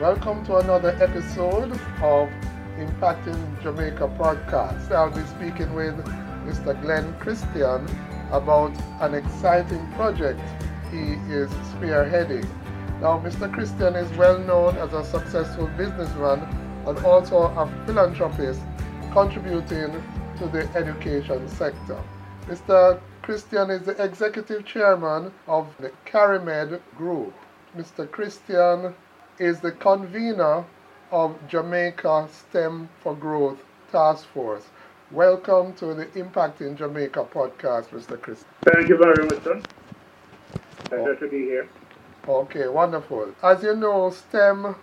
Welcome to another episode of Impacting Jamaica podcast. I'll be speaking with Mr. Glen Christian about an exciting project he is spearheading. Now, Mr. Christian is well known as a successful businessman and also a philanthropist contributing to the education sector. Mr. Christian is the executive chairman of the Cari-Med Group. Mr. Christian is the convener of Jamaica STEM for Growth Task Force. Welcome to the Impact in Jamaica podcast, Mr. Christian. Thank you very much, sir. Pleasure oh. to be here. Okay, wonderful. As you know, STEM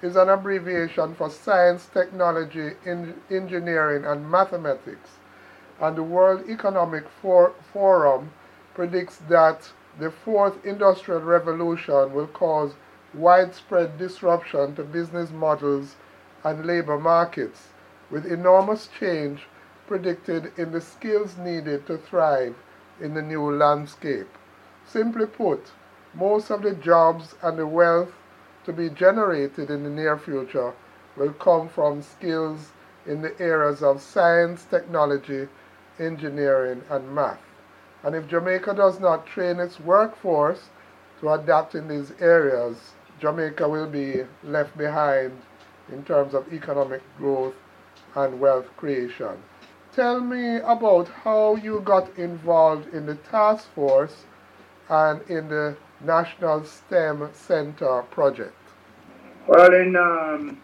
is an abbreviation for science, technology, en- engineering, and mathematics. And the World Economic For- Forum predicts that the fourth industrial revolution will cause widespread disruption to business models and labor markets, with enormous change predicted in the skills needed to thrive in the new landscape. Simply put, most of the jobs and the wealth to be generated in the near future will come from skills in the areas of science, technology, engineering, and math. And if Jamaica does not train its workforce to adapt in these areas, Jamaica will be left behind in terms of economic growth and wealth creation. Tell me about how you got involved in the task force and in the National STEM Center project. Well, in um,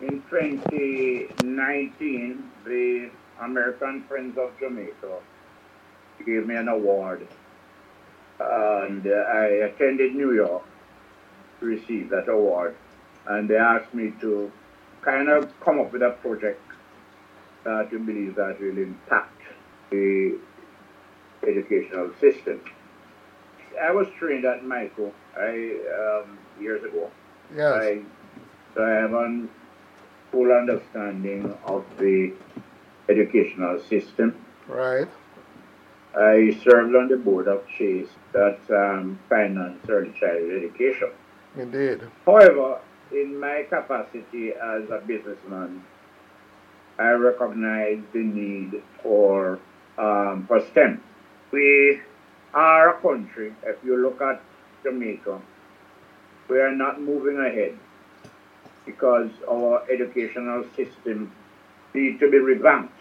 in 2019, the American Friends of Jamaica gave me an award, and I attended New York receive that award, and they asked me to kind of come up with a project that you believe that will impact the educational system. I was trained at Mico I um, years ago. Yes. I, so I have a full understanding of the educational system. Right. I served on the board of Chase that um, finance early childhood education. Indeed. However, in my capacity as a businessman, I recognize the need for um, for STEM. We are a country. If you look at Jamaica, we are not moving ahead because our educational system needs to be revamped.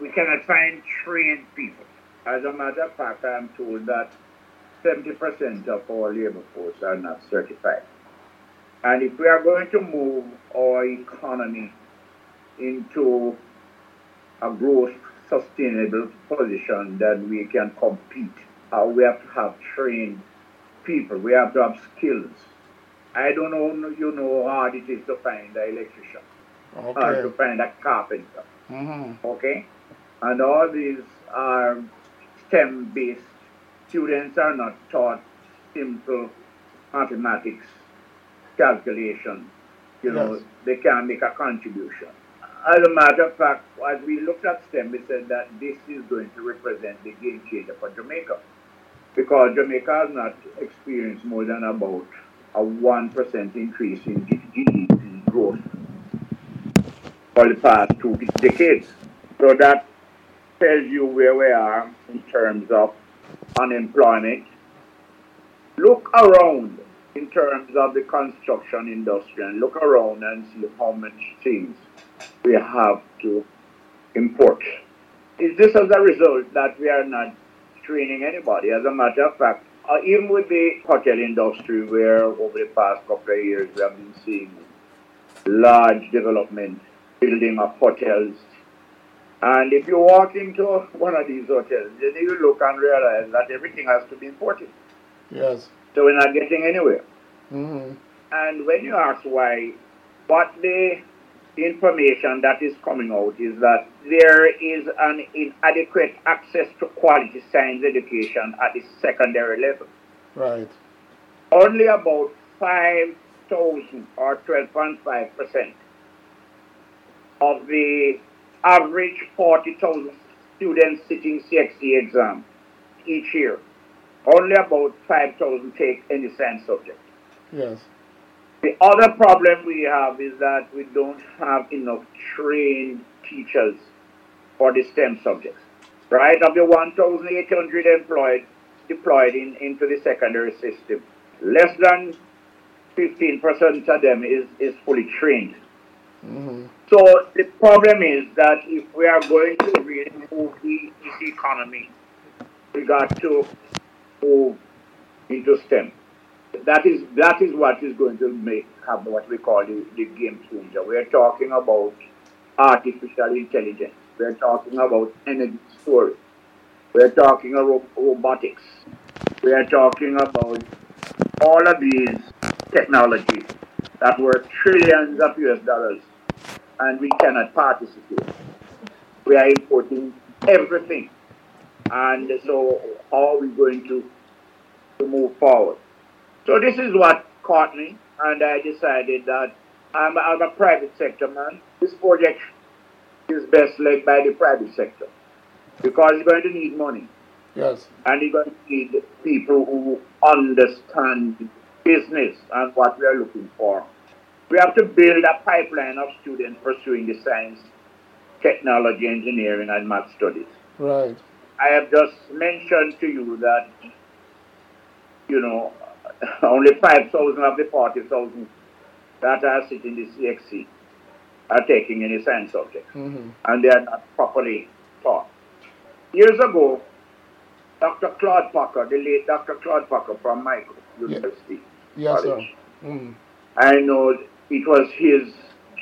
We cannot find trained people. As a matter of fact, I am told that 70% of our labor force are not certified. And if we are going to move our economy into a growth sustainable position that we can compete, uh, we have to have trained people. We have to have skills. I don't know, you know, how hard it is to find an electrician or to find a carpenter. Mm-hmm. Okay? And all these are STEM based. Students are not taught simple mathematics, calculation. You know, Yes. they can make a contribution. As a matter of fact, as we looked at STEM, we said that this is going to represent the game changer for Jamaica. Because Jamaica has not experienced more than about a 1% increase in GDP growth for the past two decades. So that tells you where we are in terms of unemployment. Look around in terms of the construction industry and look around and see how much things we have to import. Is this as a result that we are not training anybody? As a matter of fact, uh, even with the hotel industry, where over the past couple of years we have been seeing large development, building of hotels. And if you walk into one of these hotels, then you look and realize that everything has to be imported. Yes. So we're not getting anywhere. Mm-hmm. and when you ask why, what the information that is coming out is that there is an inadequate access to quality science education at the secondary level. Right. Only about 5,000 or 12.5% of the average 40,000 students sitting CXC exam each year, only about 5,000 take any science subject. Yes. The other problem we have is that we don't have enough trained teachers for the STEM subjects. Right? Of the 1,800 employed deployed in, into the secondary system, less than 15% of them is, is fully trained. Mm-hmm. So the problem is that if we are going to really move the, economy, we got to move into STEM. That is that is what is going to make have what we call the, the game changer. We're talking about artificial intelligence. We're talking about energy storage. We're talking about robotics. We're talking about all of these technologies that were trillions of US dollars and we cannot participate. We are importing everything. And so how are we going to, to move forward? So this is what caught me and I decided that I'm, I'm a private sector man. This project is best led by the private sector because you're going to need money Yes. and you're going to need people who understand business and what we are looking for. We have to build a pipeline of students pursuing the science, technology, engineering, and math studies. Right. I have just mentioned to you that, you know, only 5,000 of the 40,000 that are sitting in the CXC are taking any science subject, Mm-hmm. and they are not properly taught. Years ago, Dr. Claude Parker, the late Dr. Claude Parker from Mico University, Yes, sir. College, Mm-hmm. I know it was his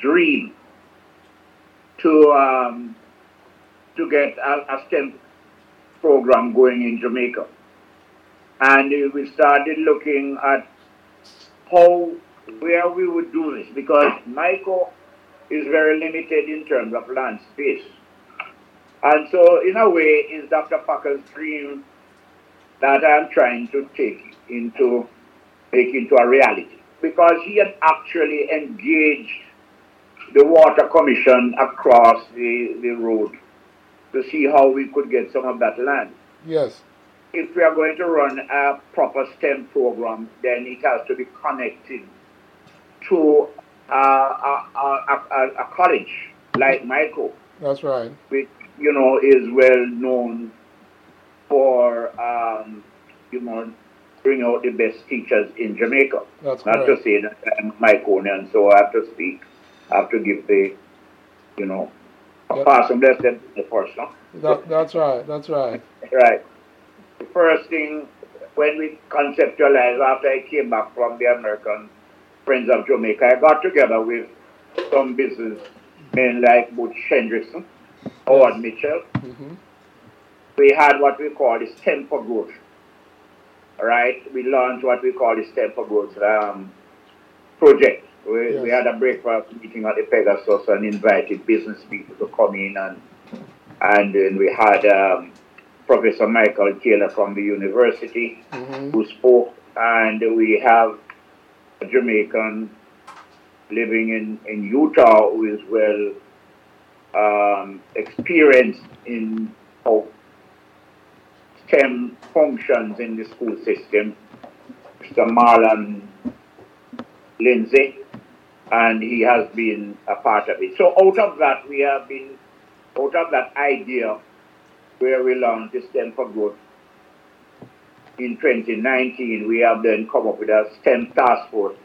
dream to um, to get a, a STEM program going in Jamaica, and we started looking at how where we would do this because Mico is very limited in terms of land space, and so in a way, is Dr. Parker's dream that I'm trying to take into make into a reality because he had actually engaged the water commission across the, the road to see how we could get some of that land. Yes. If we are going to run a proper STEM program, then it has to be connected to uh, a, a, a, a college like Mico, That's right. which you know is well known for um, you know bring out the best teachers in Jamaica. That's Not to say that I'm Miconian, so I have to speak. I have to give the, you know, Yep. pass them the first one. That, that's right. That's right. Right. The first thing when we conceptualized after I came back from the American Friends of Jamaica, I got together with some businessmen like Butch Hendrickson, Howard Mitchell. Mm-hmm. We had what we call the STEM for Growth. Right? We launched what we call the STEM for Growth um, project. We, we had a breakfast meeting at the Pegasus and invited business people to come in and and then we had um, Professor Michael Taylor from the university Mm-hmm. who spoke, and we have a Jamaican living in, in Utah who is well um, experienced in how STEM functions in the school system, Mr. Marlon Lindsay, and he has been a part of it. So out of that, we have been, out of that idea, where we launched the STEM for Growth in 2019, we have then come up with a STEM task force,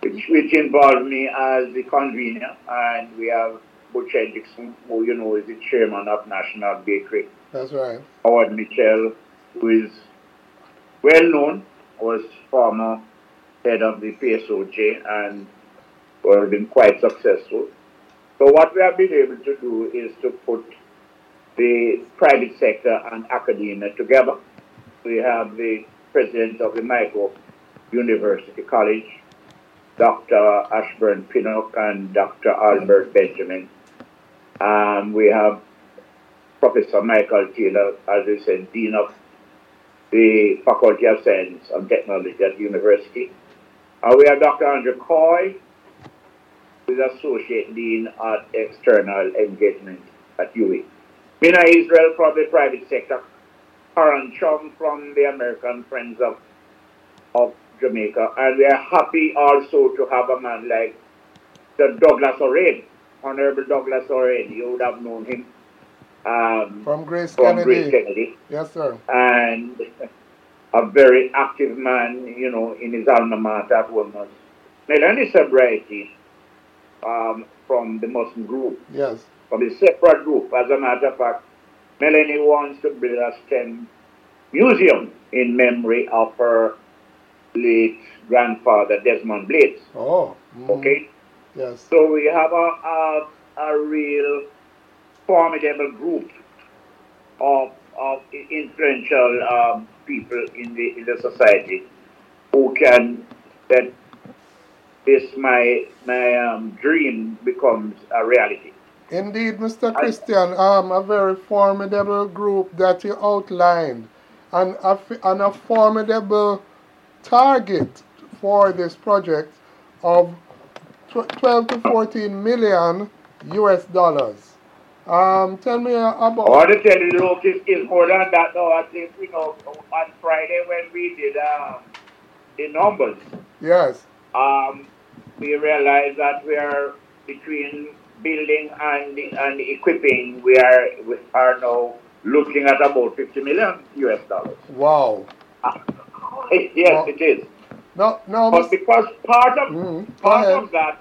which, which involved me as the convener, and we have Butch Hendrickson, who you know is the chairman of National Bakery, That's right. Howard Mitchell, who is well known, was former head of the PSOJ and has been quite successful. So what we have been able to do is to put the private sector and academia together. We have the president of the Mico University College, Dr. Asburn Pinnock and Dr. Albert Benjamin. Um, we have Professor Michael Taylor, as I said, Dean of the Faculty of Science and Technology at the University. And we have Dr. Andrew Coy, who is Associate Dean at External Engagement at UWI. Mina Israel from the private sector, Karen Chum from the American Friends of, of Jamaica, and we are happy also to have a man like the Douglas Orane, Honorable Douglas Orane. You would have known him um, From Grace from Kennedy. Grace Kennedy, Yes, sir. and a very active man, you know, in his alma mater at Wolmer's. Melanie Subratie um, from the Musson group, Yes. from a separate group. As a matter of fact, Melanie wants to build a STEM museum in memory of her late grandfather, Desmond Blades. Oh. mhm. Okay? Yes. So we have a, a, a real formidable group of, of influential um, people in the, in the society who can, that this my, my um, dream becomes a reality. Indeed, Mr. Christian, um, a very formidable group that you outlined, and a, and a formidable target for this project of 12 to 14 million US dollars. Um, tell me I about. want to tell you, look, it's, it's more than that though. I think, you know, on Friday when we did um, the numbers, Yes, um, we realized that we are between building and and equipping. We are we are now looking at about 50 million US dollars. wow. yes, Wow. it is. No, no, But because part of. Go part ahead. of that,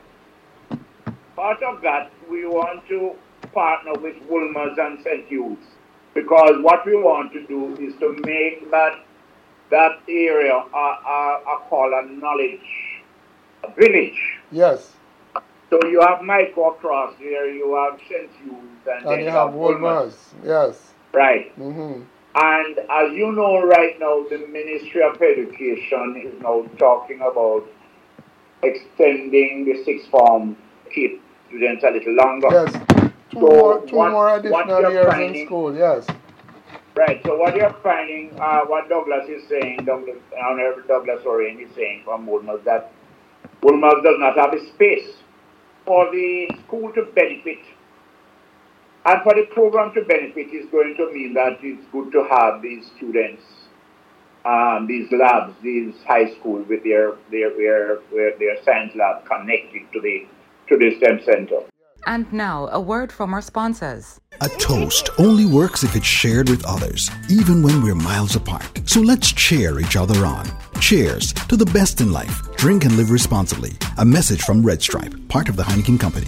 part of that, we want to partner with Wolmer's and St. Hugh's because what we want to do is to make that that area a, a, a call a knowledge a village. Yes, So you have Mico across there, you have St. Hugh's, and, and you have Wolmer's. Yes. Right. hmm And as you know right now, the Ministry of Education is now talking about extending the sixth form kid students a little longer. Yes. Two So more, two what- more additional years in school. Yes. Right. So what you're finding, uh, what Douglas is saying, Douglas, Honorable Douglas Orane is saying from Wolmer's that Wolmer's does not have a space for the school to benefit. And for the program to benefit is going to mean that it's good to have these students, um, these labs, these high schools with their their their, their, their science lab connected to the to the STEM center. And now, a word from our sponsors. A toast only works if it's shared with others, even when we're miles apart. So let's cheer each other on. Cheers to the best in life. Drink and live responsibly. A message from Red Stripe, part of the Heineken Company.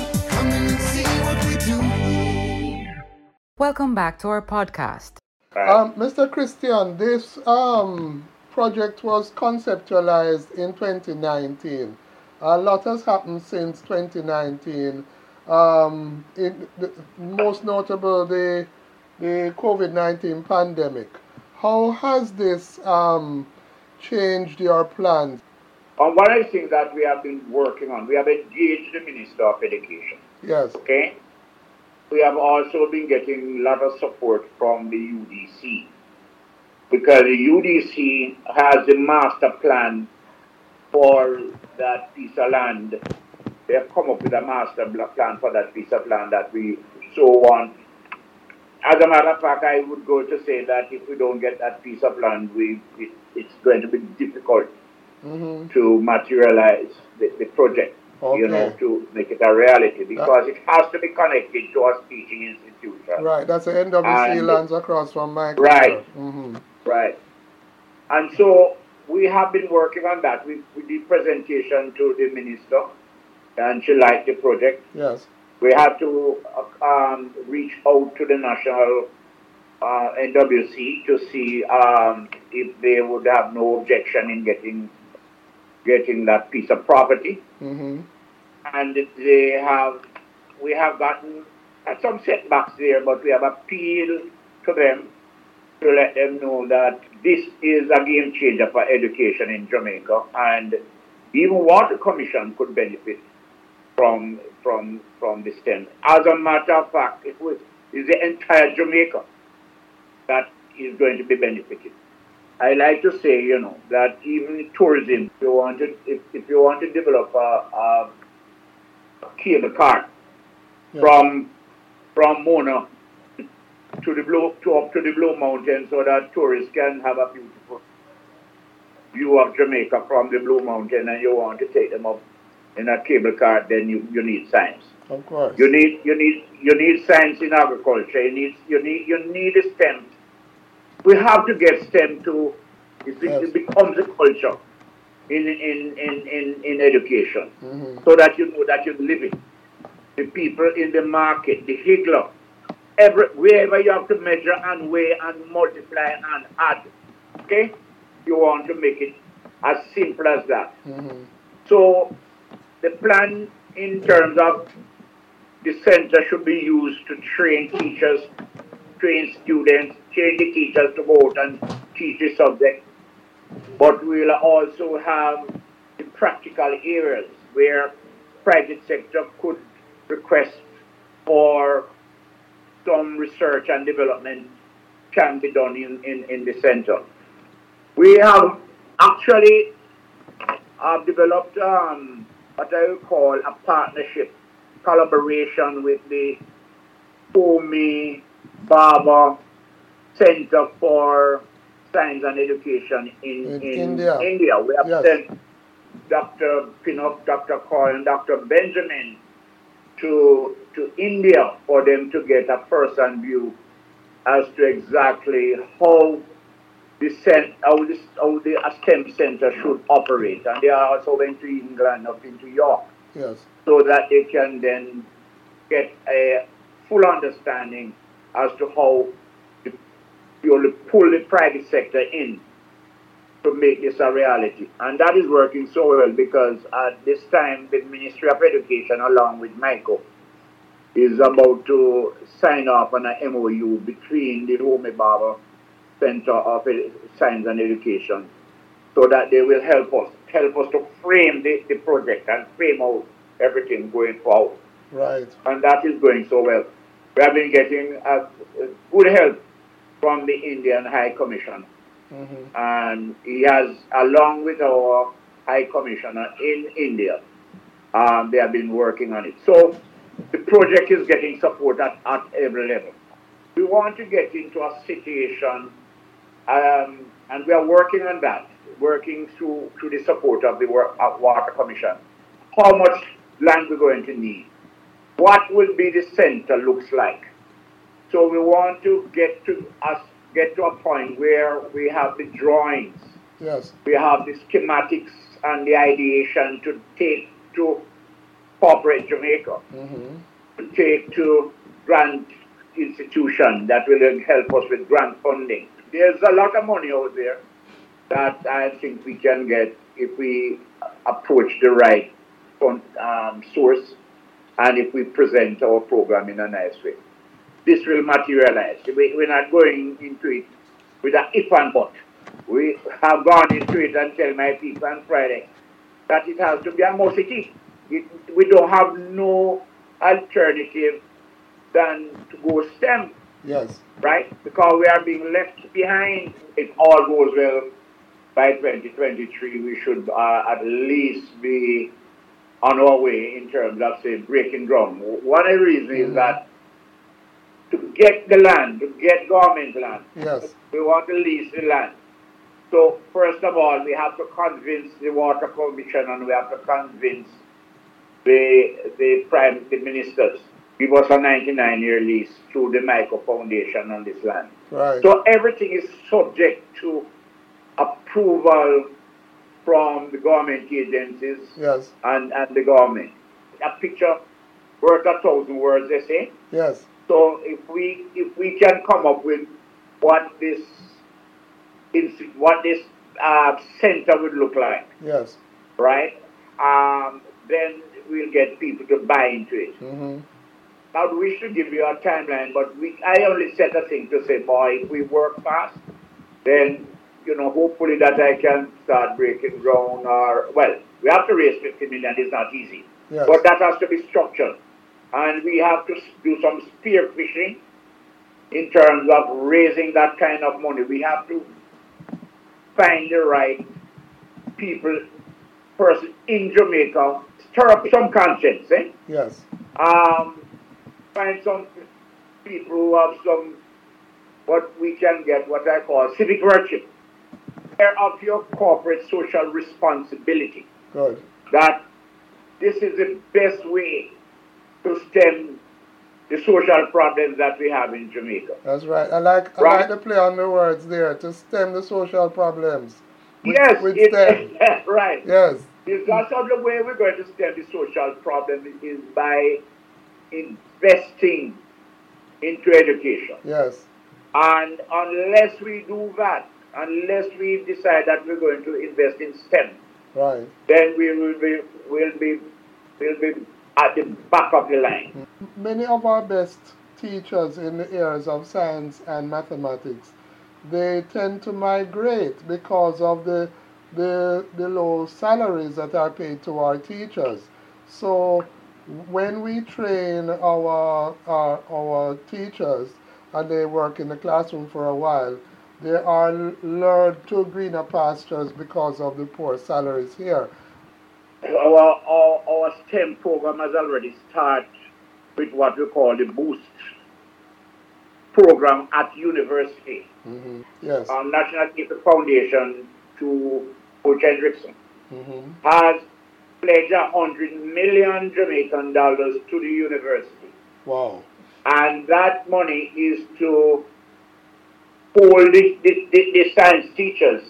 Welcome back to our podcast. Um, Mr. Christian, this um, project was conceptualized in 2019. A lot has happened since 2019. Um, in the, most notable, the, the COVID 19 pandemic. How has this um, changed your plans? On one of the things that we have been working on, we have engaged the Minister of Education. Yes, Okay? We have also been getting a lot of support from the UDC because the UDC has a master plan for that piece of land. They have come up with a master plan for that piece of land that we so want. As a matter of fact, I would go to say that if we don't get that piece of land, we it, it's going to be difficult hmm to materialize the, the project, you know, to make it a reality because it has to be connected to us teaching institution. right. That's the NWC And- lands across from my Right. hmm Right. And so we have been working on that. We, we did presentation to the minister, and she liked the project. Yes. We had to uh, um, reach out to the national uh, NWC to see um, if they would have no objection in getting getting that piece of property. Mm-hmm. And they have, we have gotten uh, some setbacks there, but we have appealed to them to let them know that this is a game changer for education in Jamaica, and even Water Commission could benefit from from from this thing. As a matter of fact, it was is the entire Jamaica that is going to be benefited. I like to say, you know, that even tourism, if you want to, if, if you want to develop a, a, cable car Yeah. from from Mona to the Blue to up to the Blue Mountains, so that tourists can have a beautiful view of Jamaica from the Blue Mountain, and you want to take them up in a cable car, then you, you need science. Of course. You need you need you need science in agriculture. You need you need you need a STEM. We have to get STEM to it, Yes. it becomes a culture in in, in, in, in education. Mhm. So that you know that you're living. The people in the market, the higgler, every wherever you have to measure and weigh and multiply and add. Okay? You want to make it as simple as that. Mhm. So the plan in terms of the center should be used to train teachers, train students, train the teachers to out and teach the subject. But we'll also have the practical areas where private sector could request for some research and development can be done in, in, in the center. We have actually have developed um, what I would call a partnership, collaboration with the Homi Bhabha Center for Science and Education in, In in India. India. We have Yes. sent Dr. Pinnock, Dr. Coy, and Dr. Benjamin to to India for them to get a first-hand view as to exactly how the cent, how, this, how the STEM center should operate. And they are also went to England, up into York, Yes. so that they can then get a full understanding as to how the, you will pull the private sector in to make this a reality. And that is working so well because at this time, the Ministry of Education, along with MICO, is about to sign off on an MOU between the Homi Bhabha Center of Science and Education so that they will help us, help us to frame the, the project and frame out everything going forward. Right. And that is going so well. We have been getting uh, good help from the Indian High Commission Mhm. and he has, along with our High Commissioner in India, um, they have been working on it. So the project is getting support at, at every level. We want to get into a situation, um, and we are working on that, working through, through the support of the uh, Water Commission. How much land we're going to need? What will be the center looks like? So we want to get to us get to a point where we have the drawings, Yes. we have the schematics and the ideation to take to corporate Jamaica, Mm-hmm. to take to grant institution that will help us with grant funding. There's a lot of money out there that I think we can get if we approach the right um, source and if we present our program in a nice way. This will materialize. We, we're not going into it with an if and but. We have gone into it and tell my people on Friday that it has to be a it we don't have no alternative than to go STEM, Yes. right? Because we are being left behind. If all goes well, by 2023, we should uh, at least be on our way in terms of, say, breaking ground. One of the reasons is that to get the land, to get government land, Yes. we want to lease the land. So first of all, we have to convince the Water Commission and we have to convince the the prime the ministers give us a 99 year lease through the Mico Foundation on this land. Right. So everything is subject to approval from the government agencies Yes. and, and the government. A picture worth a thousand words, they say. Yes. So if we if we can come up with what this what this uh, center would look like, Yes. right? Um, then we'll get people to buy into it. Mm-hmm. Now we should give you a timeline, but we I only set a thing to say, boy, if we work fast, then you know hopefully that I can start breaking ground. Or well, we have to raise 50 million. It's not easy, Yes. but that has to be structured, and we have to do some spear fishing in terms of raising that kind of money. We have to find the right people, person in Jamaica, stir up some conscience, eh? Yes. um, find some people who have some what we can get what I call civic virtue. Care of your corporate social responsibility. Good. That this is the best way to stem the social problems that we have in Jamaica. That's right. I like I Right. like the play on the words there to stem the social problems. With, yes, with it- STEM. right. Yes. Because of the way we're going to stem the social problem is by investing into education. Yes. And unless we do that, unless we decide that we're going to invest in STEM, Right. then we will be will be will be at the back of the line. Many of our best teachers in the areas of science and mathematics, they tend to migrate because of the the, the low salaries that are paid to our teachers. So when we train our, our our teachers and they work in the classroom for a while, they are lured to greener pastures because of the poor salaries here. Our, our our STEM program has already started with what we call the Boost program at university. hmm Yes. Um, National Teacher Foundation to Butch Hendrickson hmm has pledged a hundred million Jamaican dollars to the university. Wow. and that money is to hold the, the, the, the science teachers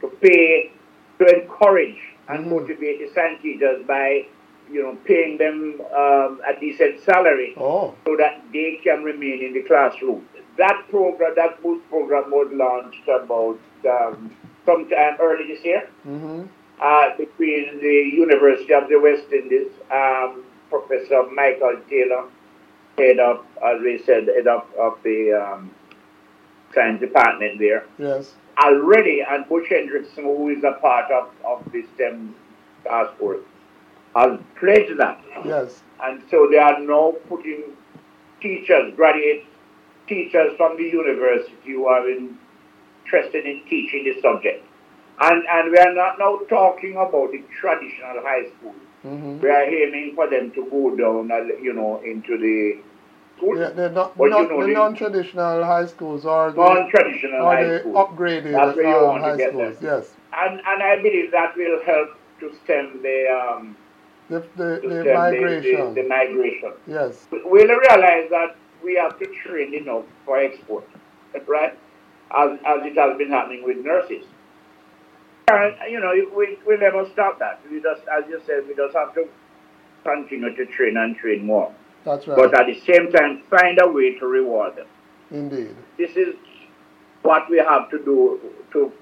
to pay to encourage and motivate the science teachers by you know paying them um, a decent salary Oh. so that they can remain in the classroom. That program, that boost program, was launched about um, sometime early this year hmm uh, between the University of the West Indies, um, Professor Michael Taylor, head of, as we said, head of, of the um, science department there, Yes. Already, and Butch Hendrickson, who is a part of, of the STEM task force, has pledged that. Yes. And so they are now putting teachers, graduate teachers from the university who are interested in teaching the subject. And, and we are not now talking about the traditional high school. hmm We are aiming for them to go down, uh, you know, into the school, Yeah, they're not, Well, you know, the non-traditional high schools or the, non-traditional high the school. upgraded That's where you um, want to high get schools. them. Yes. And, and I believe that will help to stem the, um, The, the, to the migration. The, the, the migration. yes. we'll realize that we have to train enough for export, right? As, as it has been happening with nurses. And, you know, we, we never stop that. We just, as you said, we just have to continue to train and train more. That's right. But at the same time, find a way to reward them. Indeed. This is what we have to do to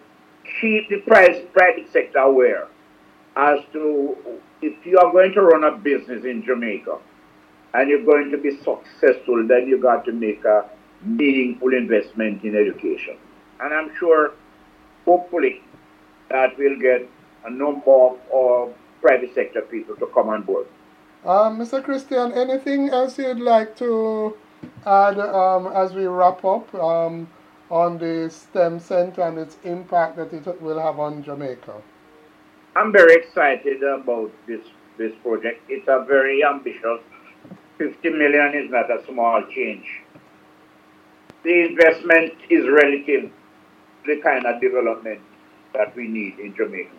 keep the price, private sector aware as to if you are going to run a business in Jamaica and you're going to be successful, then you got to make a meaningful investment in education. And I'm sure, hopefully, that we'll get a number of, of private sector people to come on board. Um, Mr. Christian, anything else you'd like to add um, as we wrap up um, on the STEM Center and its impact that it will have on Jamaica? I'm very excited about this this project. It's a very ambitious. 50 million is not a small change. The investment is relative to the kind of development that we need in Jamaica.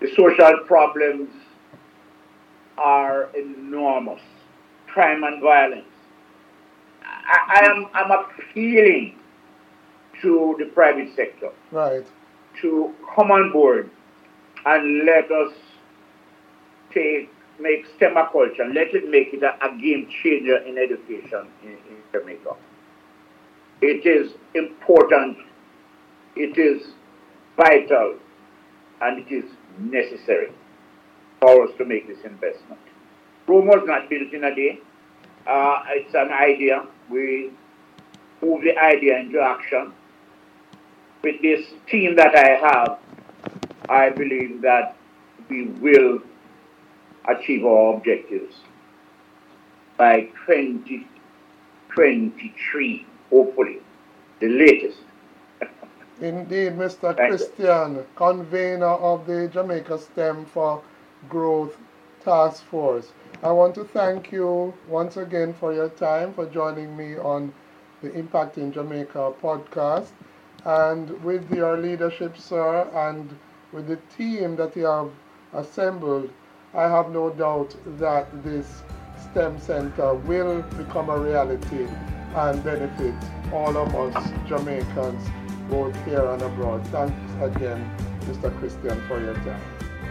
The social problems are enormous. Crime and violence. I, I am I'm appealing to the private sector Right. to come on board and let us take make STEM a culture and let it make it a, a game changer in education in, in Jamaica. It is important, it is vital, and it is necessary for us to make this investment. Rome was not built in a day. Uh, it's an idea. We move the idea into action. With this team that I have, I believe that we will achieve our objectives by 2023, hopefully, the latest. Indeed, Mr. Thank Christian, you. convener of the Jamaica STEM for Growth Task Force. I want to thank you once again for your time, for joining me on the Impact in Jamaica podcast. And with your leadership, sir, and with the team that you have assembled, I have no doubt that this STEM center will become a reality and benefit all of us Jamaicans, both here and abroad. Thanks again, Mr. Christian, for your time.